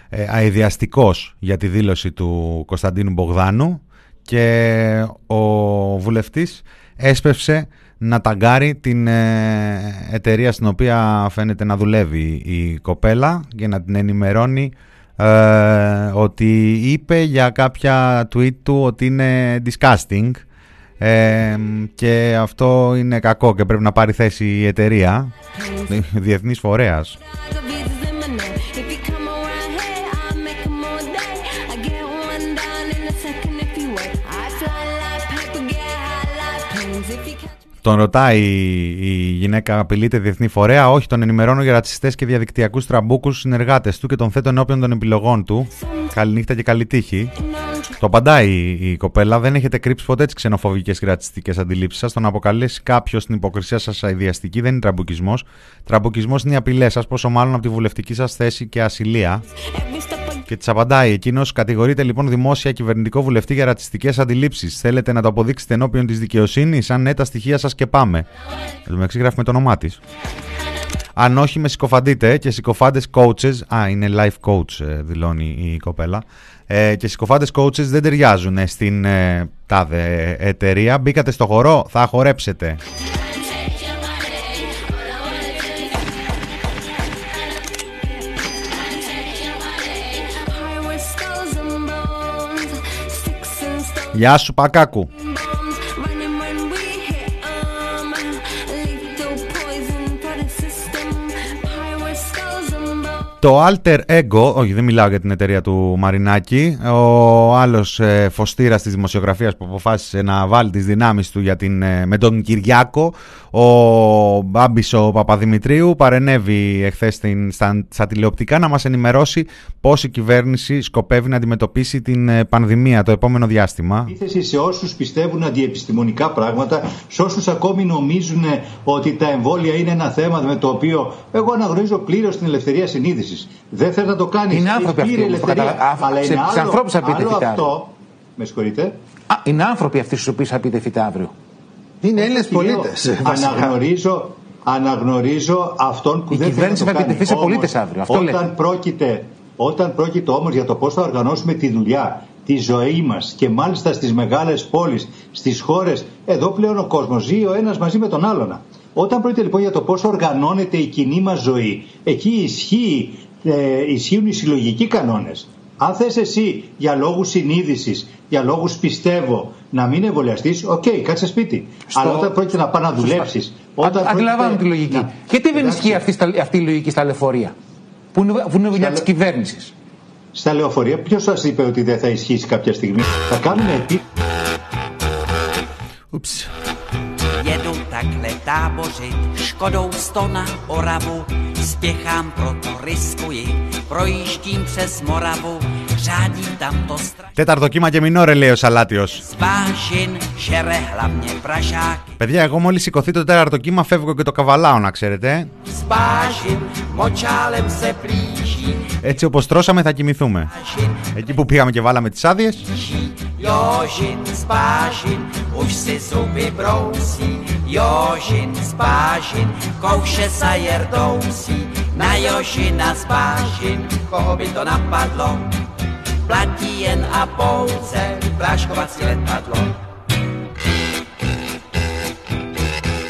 ε, αειδιαστικός για τη δήλωση του Κωνσταντίνου Μπογδάνου και ο βουλευτής έσπευσε να ταγκάρει την ε, εταιρεία στην οποία φαίνεται να δουλεύει η κοπέλα και να την ενημερώνει ε, ότι είπε για κάποια tweet του ότι είναι disgusting ε, και αυτό είναι κακό και πρέπει να πάρει θέση η εταιρεία διεθνής φορέας. Τον ρωτάει η γυναίκα, απειλείτε διεθνή φορέα. Όχι, τον ενημερώνω για ρατσιστές και διαδικτυακούς τραμπούκους συνεργάτες του και τον θέτω ενώπιον των επιλογών του. Καληνύχτα και καλή τύχη. Το απαντάει η κοπέλα. Δεν έχετε κρύψει ποτέ τις ξενοφοβικές και ρατσιστικές αντιλήψεις σας. Το να αποκαλέσει κάποιος την υποκρισία σας αειδιαστική δεν είναι τραμπουκισμός. Τραμπουκισμός είναι οι απειλές σας, πόσο μάλλον από τη βουλευτική σας θέση και ασυλία. Και της απαντάει εκείνος, κατηγορείται λοιπόν δημόσια κυβερνητικό βουλευτή για ρατσιστικές αντιλήψεις. Θέλετε να το αποδείξετε ενώπιον της δικαιοσύνης, αν ναι, τα στοιχεία σας και πάμε. Εν τω γράφει με το όνομά της. Αν όχι, με συκοφαντείτε και συκοφάντες coaches. Α, είναι life coach, ε, δηλώνει η κοπέλα. Ε, και συκοφάντες coaches δεν ταιριάζουν στην ε, τάδε εταιρεία. Μπήκατε στο χορό, θα χορέψετε. Γεια σου Πακάκου. Το Alter Ego, όχι δεν μιλάω για την εταιρεία του Μαρινάκη, ο άλλος ε, φωστήρας της δημοσιογραφίας που αποφάσισε να βάλει τις δυνάμεις του για την, ε, με τον Κυριάκο, ο Μπάμπης ο Παπαδημητρίου παρενέβη εχθές στα, στα τηλεοπτικά να μας ενημερώσει πώς η κυβέρνηση σκοπεύει να αντιμετωπίσει την ε, πανδημία το επόμενο διάστημα. Επίθεση σε όσους πιστεύουν αντιεπιστημονικά πράγματα, σε όσους ακόμη νομίζουν ότι τα εμβόλια είναι ένα θέμα με το οποίο εγώ αναγνωρίζω πλήρως την ελευθερία συνείδησης. Δεν θέλει να το κάνει. Είναι άνθρωποι αυτοί που κατα... Αλλά είναι άλλο, ανθρώπους άλλο αυτό. Με συγχωρείτε. Α, είναι άνθρωποι αυτοί στους οποίους θα πείτε φυτά αύριο. Είναι Έλληνες πολίτες. Αναγνωρίζω, αναγνωρίζω αυτόν που Η δεν θέλει να το κάνει. Η κυβέρνηση θα σε πολίτες αύριο. Αυτό όταν, λέτε. πρόκειται, όταν πρόκειται όμως για το πώς θα οργανώσουμε τη δουλειά, τη ζωή μας και μάλιστα στις μεγάλες πόλεις, στις χώρες, εδώ πλέον ο κόσμος ζει ο ένας μαζί με τον άλλον. Όταν πρόκειται λοιπόν για το πώς οργανώνεται η κοινή μας ζωή, εκεί ισχύει, ε, ισχύουν οι συλλογικοί κανόνες. Αν θες εσύ για λόγους συνείδησης, για λόγους πιστεύω να μην εμβολιαστείς, OK, okay, κάτσε σπίτι. Στο... Αλλά όταν πρόκειται να πάει να δουλέψεις. Αντιλαμβάνω τη λογική. Να... Γιατί δεν ισχύει αυτή, αυτή η λογική στα λεωφορεία, που είναι, που είναι δουλειά της κυβέρνησης. Στα λεωφορεία, ποιος σας είπε ότι δεν θα ισχύσει κάποια στιγμή; Θα κάνουμε επί. Jedu Τέταρτο κύμα και μηνόρε, λέει ο Σαλάτιο. Παιδιά, εγώ μόλις σηκωθεί το τέταρτο κύμα, φεύγω και το καβαλάω. Να ξέρετε. Έτσι, όπως τρώσαμε, θα κοιμηθούμε. Εκεί που πήγαμε και βάλαμε τις άδειες. Jožin, spážin, kouše sa jerdousí. Na Jožina spážin, koho by to napadlo? Platí jen a pouze pláškovací letadlo.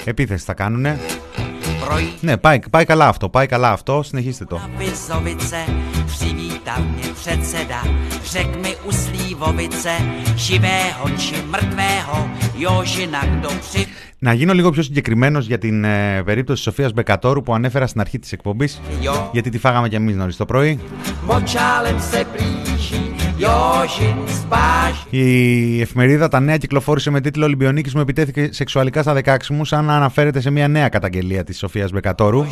Επίθεση θα κάνουνε. Ναι, πάει, πάει καλά αυτό, πάει καλά αυτό, συνεχίστε το. Přivítal mě předseda, řek mi u Slívovice, živého či mrtvého, Jožina, kdo při... Να γίνω λίγο πιο συγκεκριμένος για την ε, περίπτωση Σοφίας Μπεκατόρου που ανέφερα στην αρχή της εκπομπής γιατί τη φάγαμε κι εμείς νωρίς το πρωί. močálem se blíží, Jožin spáš. Η εφημερίδα Τα Νέα κυκλοφόρησε με τίτλο Ολυμπιονίκης μου επιτέθηκε σεξουαλικά στα 16 μου, σαν να αναφέρεται σε μια νέα καταγγελία της Σοφίας Μπεκατόρου.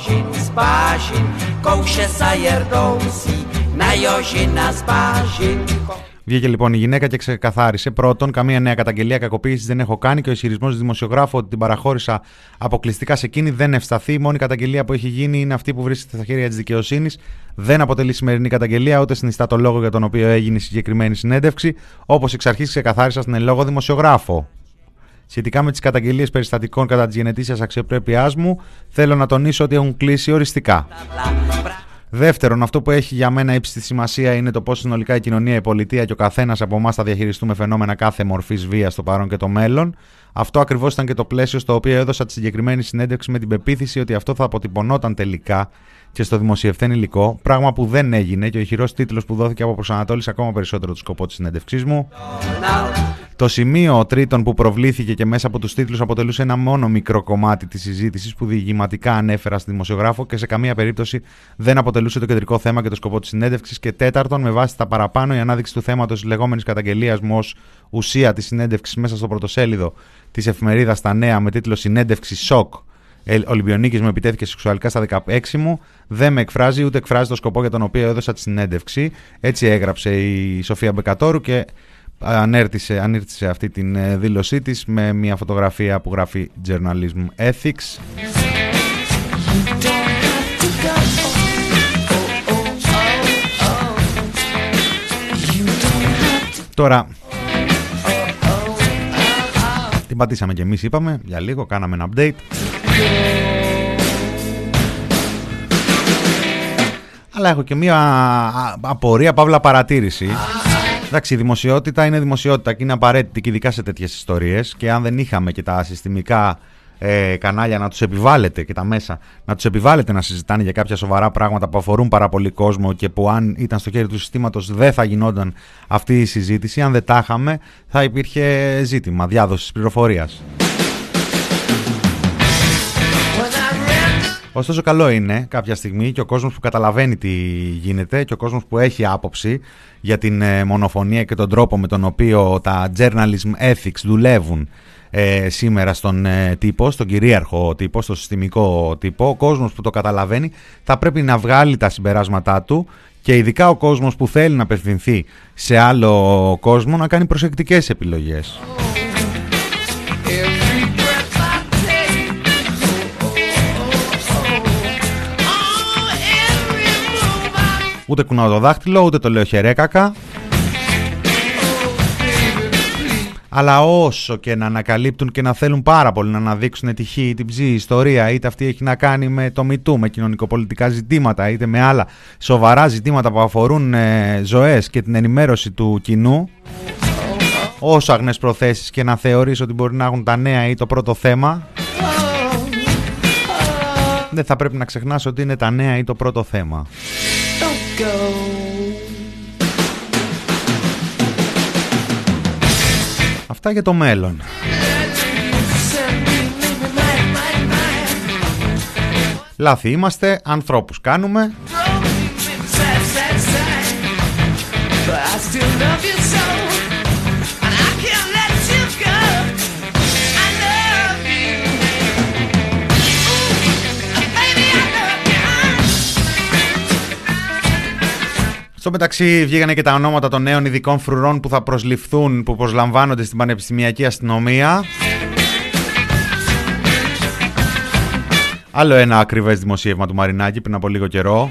Spážin, kouše sa jerdousí, na Jožina spážin. Βγήκε λοιπόν η γυναίκα και ξεκαθάρισε πρώτον, καμία νέα καταγγελία κακοποίησης δεν έχω κάνει και ο ισχυρισμός του δημοσιογράφου ότι την παραχώρησα αποκλειστικά σε εκείνη δεν ευσταθεί. Η μόνη καταγγελία που έχει γίνει είναι αυτή που βρίσκεται στα χέρια της δικαιοσύνης. Δεν αποτελεί σημερινή καταγγελία, ούτε συνιστά το λόγο για τον οποίο έγινε η συγκεκριμένη συνέντευξη, όπως εξ αρχής ξεκαθάρισα στην λόγο δημοσιογράφο. Σχετικά με τις καταγγελίες περιστατικών κατά της γενετήσιας αξιοπρέπειάς μου, θέλω να τονίσω ότι έχουν κλείσει οριστικά. Δεύτερον, αυτό που έχει για μένα ύψιστη σημασία είναι το πώς συνολικά η κοινωνία, η πολιτεία και ο καθένας από εμάς θα διαχειριστούμε φαινόμενα κάθε μορφής βίας στο παρόν και το μέλλον. Αυτό ακριβώς ήταν και το πλαίσιο στο οποίο έδωσα τη συγκεκριμένη συνέντευξη με την πεποίθηση ότι αυτό θα αποτυπωνόταν τελικά και στο δημοσιευθέν υλικό, πράγμα που δεν έγινε και ο ηχηρός τίτλος που δόθηκε από προσανατόλισε ακόμα περισσότερο το σκοπό της συνέντευξής μου. Το σημείο τρίτον που προβλήθηκε και μέσα από τους τίτλους αποτελούσε ένα μόνο μικρό κομμάτι της συζήτησης που διηγηματικά ανέφερα στη δημοσιογράφο και σε καμία περίπτωση δεν αποτελούσε το κεντρικό θέμα και το σκοπό της συνέντευξης. Και τέταρτον, με βάση τα παραπάνω, η ανάδειξη του θέματος της λεγόμενης καταγγελίας μου ως ουσία της συνέντευξης μέσα στο πρωτοσέλιδο της εφημερίδας Στα Νέα με τίτλο Συνέντευξη Σοκ Ολυμπιονίκης μου επιτέθηκε σεξουαλικά στα 16 μου, δεν με εκφράζει ούτε εκφράζει το σκοπό για τον οποίο έδωσα τη συνέντευξη. Έτσι έγραψε η Σοφία Μπεκατόρου και ανέρτησε, ανήρτησε αυτή την ε, δήλωσή της με μια φωτογραφία που γράφει Journalism Ethics. Τώρα, την πατήσαμε και εμείς είπαμε για λίγο, κάναμε ένα update. Αλλά έχω και μία απορία, παύλα παρατήρηση. Εντάξει, η δημοσιότητα είναι δημοσιότητα και είναι απαραίτητη και ειδικά σε τέτοιες ιστορίες και αν δεν είχαμε και τα συστημικά ε, κανάλια να τους επιβάλλεται και τα μέσα να τους επιβάλλεται να συζητάνε για κάποια σοβαρά πράγματα που αφορούν πάρα πολύ κόσμο και που αν ήταν στο χέρι του συστήματος δεν θα γινόταν αυτή η συζήτηση αν δεν τα είχαμε θα υπήρχε ζήτημα διάδοσης πληροφορίας. Ωστόσο, καλό είναι κάποια στιγμή και ο κόσμος που καταλαβαίνει τι γίνεται και ο κόσμος που έχει άποψη για την ε, μονοφωνία και τον τρόπο με τον οποίο τα journalism ethics δουλεύουν ε, σήμερα στον ε, τύπο, στον κυρίαρχο τύπο, στο συστημικό τύπο, ο κόσμος που το καταλαβαίνει θα πρέπει να βγάλει τα συμπεράσματά του και ειδικά ο κόσμος που θέλει να απευθυνθεί σε άλλο κόσμο να κάνει προσεκτικές επιλογές. Ούτε κουνάω το δάχτυλο, ούτε το λέω χερέκακα. Αλλά όσο και να ανακαλύπτουν και να θέλουν πάρα πολύ να αναδείξουν τη χή, την ψή, ιστορία, είτε αυτή έχει να κάνει με το μητού, με κοινωνικοπολιτικά ζητήματα, είτε με άλλα σοβαρά ζητήματα που αφορούν ε, ζωές και την ενημέρωση του κοινού, όσο αγνές προθέσεις και να θεωρείς ότι μπορεί να έχουν τα νέα ή το πρώτο θέμα, δεν θα πρέπει να ξεχνάς ότι είναι τα νέα ή το πρώτο θέμα. Αυτά για το μέλλον. Λάθη είμαστε, ανθρώπους κάνουμε. Στο μεταξύ βγήκανε και τα ονόματα των νέων ειδικών φρουρών που θα προσληφθούν, που προσλαμβάνονται στην Πανεπιστημιακή Αστυνομία. Άλλο ένα ακριβές δημοσίευμα του Μαρινάκη πριν από λίγο καιρό.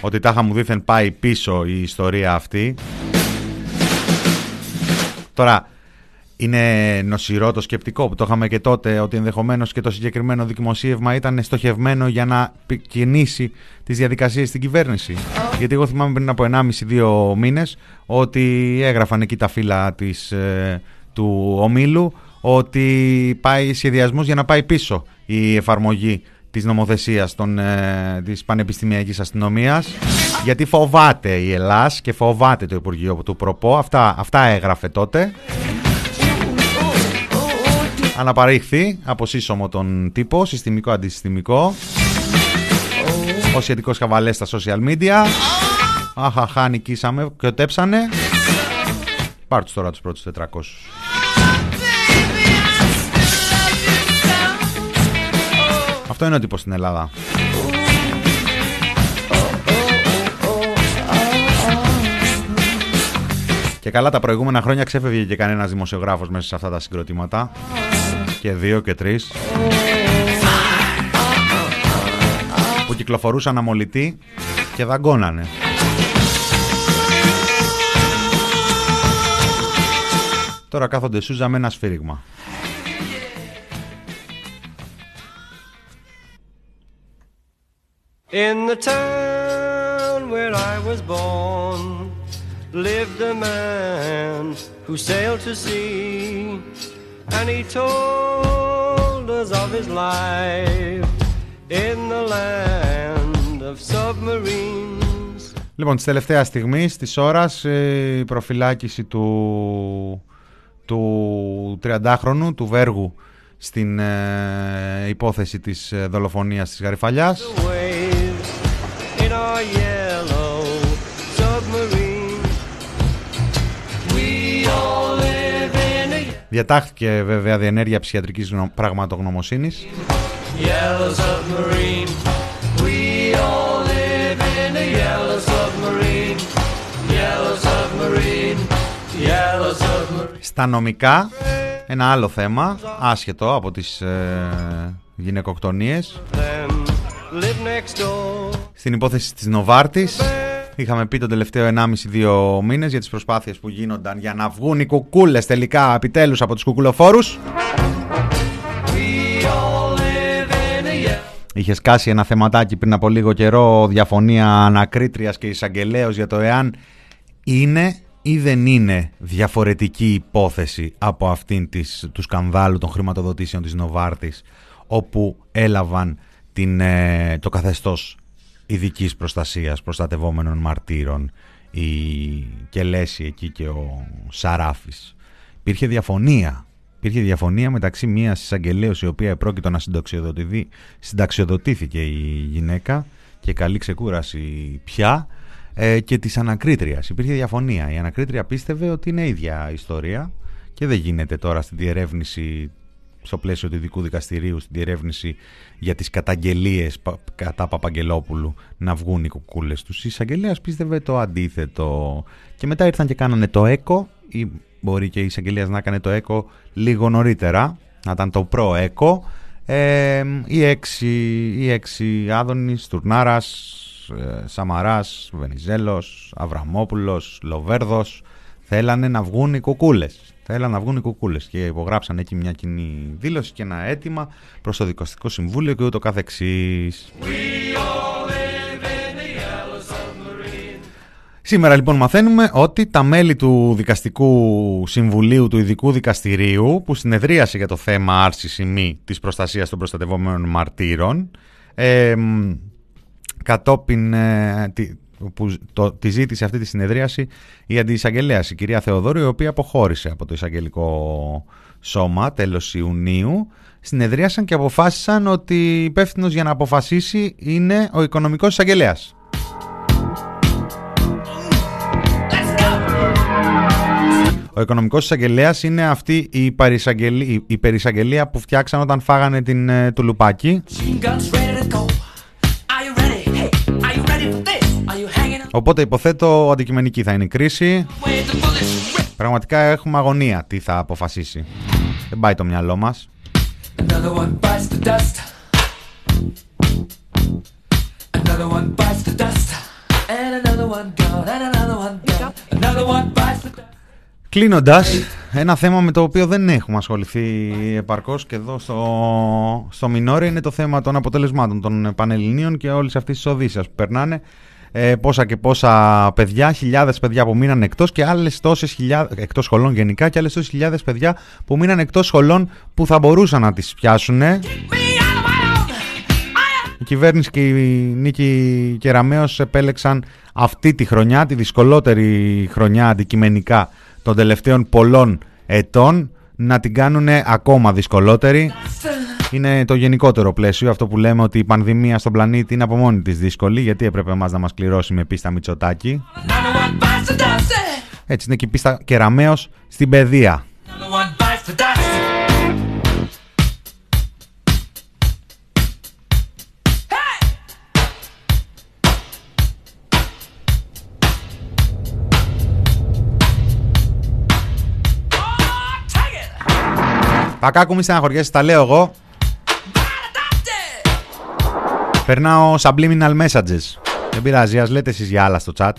Ότι τάχα μου δήθεν πάει πίσω η ιστορία αυτή. Τώρα, είναι νοσηρό το σκεπτικό που το είχαμε και τότε ότι ενδεχομένως και το συγκεκριμένο δημοσίευμα ήταν στοχευμένο για να κινήσει τις διαδικασίες στην κυβέρνηση. Γιατί εγώ θυμάμαι πριν από 1,5-2 μήνες ότι έγραφαν εκεί τα φύλλα της, ε, του ομίλου ότι πάει σχεδιασμός για να πάει πίσω η εφαρμογή της νομοθεσίας των, ε, της Πανεπιστημιακής Αστυνομίας. Γιατί φοβάται η Ελλάς και φοβάται το Υπουργείο του Προπό. Αυτά, αυτά έγραφε τότε αναπαρήχθη από σύσσωμο τον τύπο, συστημικό αντισυστημικό, ο σχετικός χαβαλές στα social media Αχαχά, νικήσαμε και οτέψανε. Πάρ' τους τώρα τους πρώτους 400. Αυτό είναι ο τύπος στην Ελλάδα. Και καλά τα προηγούμενα χρόνια ξέφευγε και κανένας δημοσιογράφος μέσα σε αυτά τα συγκροτήματα. Και δύο και τρεις. Που κυκλοφορούσαν αμολυτοί και δαγκώνανε. Τώρα κάθονται σούζα με ένα σφύριγμα. In the town where I was born lived a man who sailed to sea and he told us of his life in the land of submarines. Λοιπόν, της τελευταίας στιγμής, της ώρας, η προφυλάκηση του, του 30χρονου, του Βέργου, στην ε, υπόθεση της ε, δολοφονίας της Γαριφαλιάς. Διατάχθηκε βέβαια διενέργεια ψυχιατρικής γνω- πραγματογνωμοσύνης. yellow submarine. We all live in a yellow submarine. Yellow submarine. Yellow submarine. Στα νομικά, ένα άλλο θέμα, άσχετο από τις ε, γυναικοκτονίες. Them live next door. Στην υπόθεση της Νοβάρτης, είχαμε πει τον τελευταίο 1,5-2 μήνες για τις προσπάθειες που γίνονταν για να βγουν οι κουκούλες τελικά επιτέλους από τους κουκουλοφόρους. We all live in a yellow Είχες σκάσει ένα θεματάκι πριν από λίγο καιρό, διαφωνία ανακρίτριας και εισαγγελέως για το εάν είναι ή δεν είναι διαφορετική υπόθεση από αυτήν της, του σκανδάλου των χρηματοδοτήσεων της Νοβάρτης όπου έλαβαν την, ε, το καθεστώς ειδικής προστασίας προστατευόμενων μαρτύρων η Κελέση εκεί και ο Σαράφης. Υπήρχε διαφωνία. Υπήρχε διαφωνία μεταξύ μιας εισαγγελέως η οποία επρόκειτο να συνταξιοδοτηθεί. Συνταξιοδοτήθηκε η γυναίκα και καλή ξεκούραση πια ε, και της ανακρίτριας. Υπήρχε διαφωνία. Η ανακρίτρια πίστευε ότι είναι ίδια ιστορία και δεν γίνεται τώρα στην διερεύνηση στο πλαίσιο του ειδικού δικαστηρίου στην διερεύνηση για τις καταγγελίες πα- κατά Παπαγγελόπουλου να βγουν οι κουκούλες τους. Η εισαγγελέα πίστευε το αντίθετο. Και μετά ήρθαν και κάνανε το ΕΚΟ ή μπορεί και η εισαγγελέας να έκανε το ΕΚΟ λίγο νωρίτερα, να ήταν το προ-ΕΚΟ. Ε, οι έξι, οι έξι Άδωνης, Τουρνάρας, ε, Σαμαράς, Βενιζέλος, Αβραμόπουλος, Λοβέρδος θέλανε να βγουν οι κουκούλες. Θέλανε να βγουν οι κουκούλες και υπογράψαν εκεί μια κοινή δήλωση και ένα αίτημα προς το Δικαστικό Συμβούλιο και ούτω καθεξής. Σήμερα λοιπόν μαθαίνουμε ότι τα μέλη του Δικαστικού Συμβουλίου του Ειδικού Δικαστηρίου που συνεδρίασε για το θέμα άρσης ή μη της προστασίας των προστατευόμενων μαρτύρων ε, μ, κατόπιν ε, τη, που το, τη ζήτησε αυτή τη συνεδρίαση η αντιεισαγγελέας η κυρία Θεοδόρου η οποία αποχώρησε από το εισαγγελικό σώμα τέλος Ιουνίου συνεδρίασαν και αποφάσισαν ότι υπεύθυνος για να αποφασίσει είναι ο οικονομικός εισαγγελέας. Ο οικονομικός εισαγγελέας είναι αυτή η, υπερεισαγγελία, η υπερεισαγγελία που φτιάξαν όταν φάγανε την ε, τουλουπάκι. Οπότε υποθέτω αντικειμενική θα είναι η κρίση. away the bullets? Rip. Πραγματικά έχουμε αγωνία τι θα αποφασίσει. Δεν πάει το μυαλό μας. Another one bites the dust. Another one bites the dust. And another one gone. And another one gone. Another one bites the dust. Κλείνοντας, ένα θέμα με το οποίο δεν έχουμε ασχοληθεί επαρκώς και εδώ στο, στο Μινόρε είναι το θέμα των αποτελεσμάτων των Πανελληνίων και όλης αυτής της Οδύσσιας που περνάνε. Ε, πόσα και πόσα παιδιά, χιλιάδες παιδιά που μείναν εκτός και άλλες τόσες χιλιάδες. εκτός σχολών γενικά και άλλες τόσες χιλιάδες παιδιά που μείναν εκτός σχολών που θα μπορούσαν να τις πιάσουν. Η κυβέρνηση και η Νίκη Κεραμέως επέλεξαν αυτή τη χρονιά, τη δυσκολότερη χρονιά αντικειμενικά των τελευταίων πολλών ετών, να την κάνουν ακόμα δυσκολότερη Είναι το γενικότερο πλαίσιο, αυτό που λέμε ότι η πανδημία στον πλανήτη είναι από μόνη της δύσκολη, γιατί έπρεπε εμάς να μας κληρώσει με πίστα Μητσοτάκη. Έτσι είναι και η πίστα Κεραμέως στην παιδεία. Another one bites the dust. Πακάκου μη στεναχωριέσαι, τα λέω εγώ. Περνάω subliminal messages. Δεν πειράζει, ας λέτε εσείς για άλλα στο chat.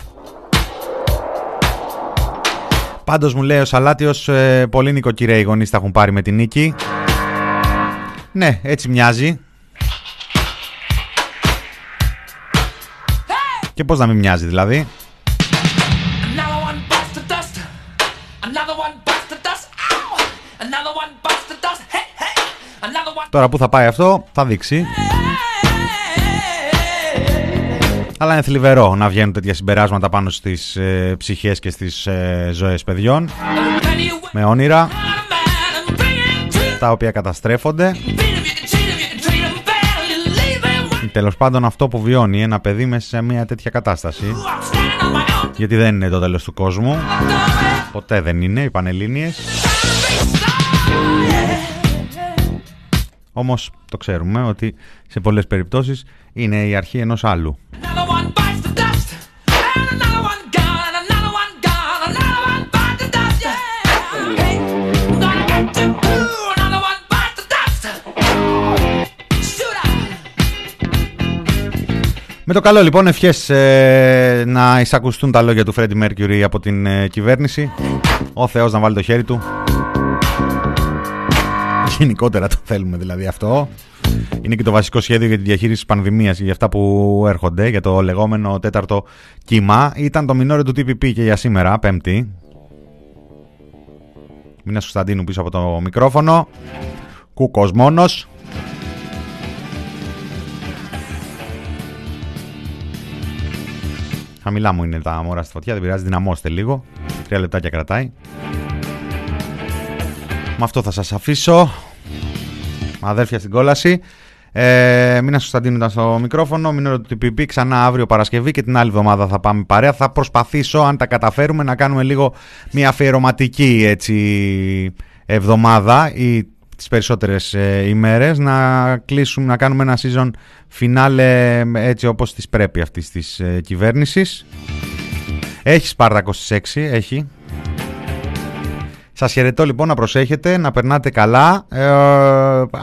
Πάντως μου λέει ο Σαλάτιος, ε, πολύ νοικοκυρέοι οι γονείς τα έχουν πάρει με την νίκη. Ναι, έτσι μοιάζει. Και πώς να μην μοιάζει δηλαδή. Another one bites the dust. Another one bites the dust. Ow! Another one bites the dust. Hey, hey! Another one. Τώρα που θα πάει αυτό θα δείξει. Αλλά είναι θλιβερό να βγαίνουν τέτοια συμπεράσματα πάνω στις ε, ψυχές και στις ε, ζωές παιδιών. Με όνειρα τα οποία καταστρέφονται. Ή Τέλος πάντων αυτό που βιώνει ένα παιδί μέσα σε μια τέτοια κατάσταση. Γιατί δεν είναι το τέλος του κόσμου. Ποτέ δεν είναι οι Πανελλήνιες. Όμως το ξέρουμε ότι σε πολλές περιπτώσεις είναι η αρχή ενός άλλου. Με το καλό λοιπόν ευχές ε, να εισακουστούν τα λόγια του Φρέντι Μέρκιουρι από την ε, κυβέρνηση. Ο Θεός να βάλει το χέρι του. Γενικότερα το θέλουμε δηλαδή αυτό. Είναι και το βασικό σχέδιο για τη διαχείριση της πανδημίας και για αυτά που έρχονται, για το λεγόμενο τέταρτο κύμα. Ήταν το μινόριο του TPP και για σήμερα, πέμπτη. Μήνας Κωνσταντίνου πίσω από το μικρόφωνο. Κούκος μόνος. Χαμηλά μου είναι τα μόρα στη φωτιά, δεν πειράζει, δυναμώστε λίγο. Τρία λεπτάκια κρατάει. Με αυτό θα σας αφήσω. Αδέρφια στην κόλαση. Ε, Μήνα Κωνσταντίνου ήταν στο μικρόφωνο. Μείνω του TPP ξανά αύριο Παρασκευή και την άλλη εβδομάδα θα πάμε παρέα. Θα προσπαθήσω, αν τα καταφέρουμε, να κάνουμε λίγο μια αφιερωματική έτσι, εβδομάδα ή τις περισσότερες ε, ημέρες να κλείσουμε, να κάνουμε ένα season finale ε, έτσι όπως της πρέπει αυτής της ε, κυβέρνησης. Έχει Σπάρτακο στις 6, έχει. Σας χαιρετώ λοιπόν να προσέχετε, να περνάτε καλά. Ε,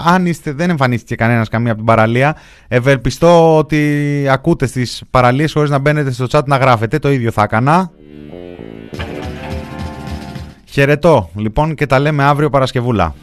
αν είστε, δεν εμφανίστηκε κανένας καμία από την παραλία, ευελπιστώ ότι ακούτε στις παραλίες χωρίς να μπαίνετε στο chat να γράφετε. Το ίδιο θα έκανα. Χαιρετώ λοιπόν και τα λέμε αύριο Παρασκευούλα.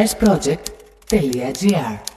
expressproject.gr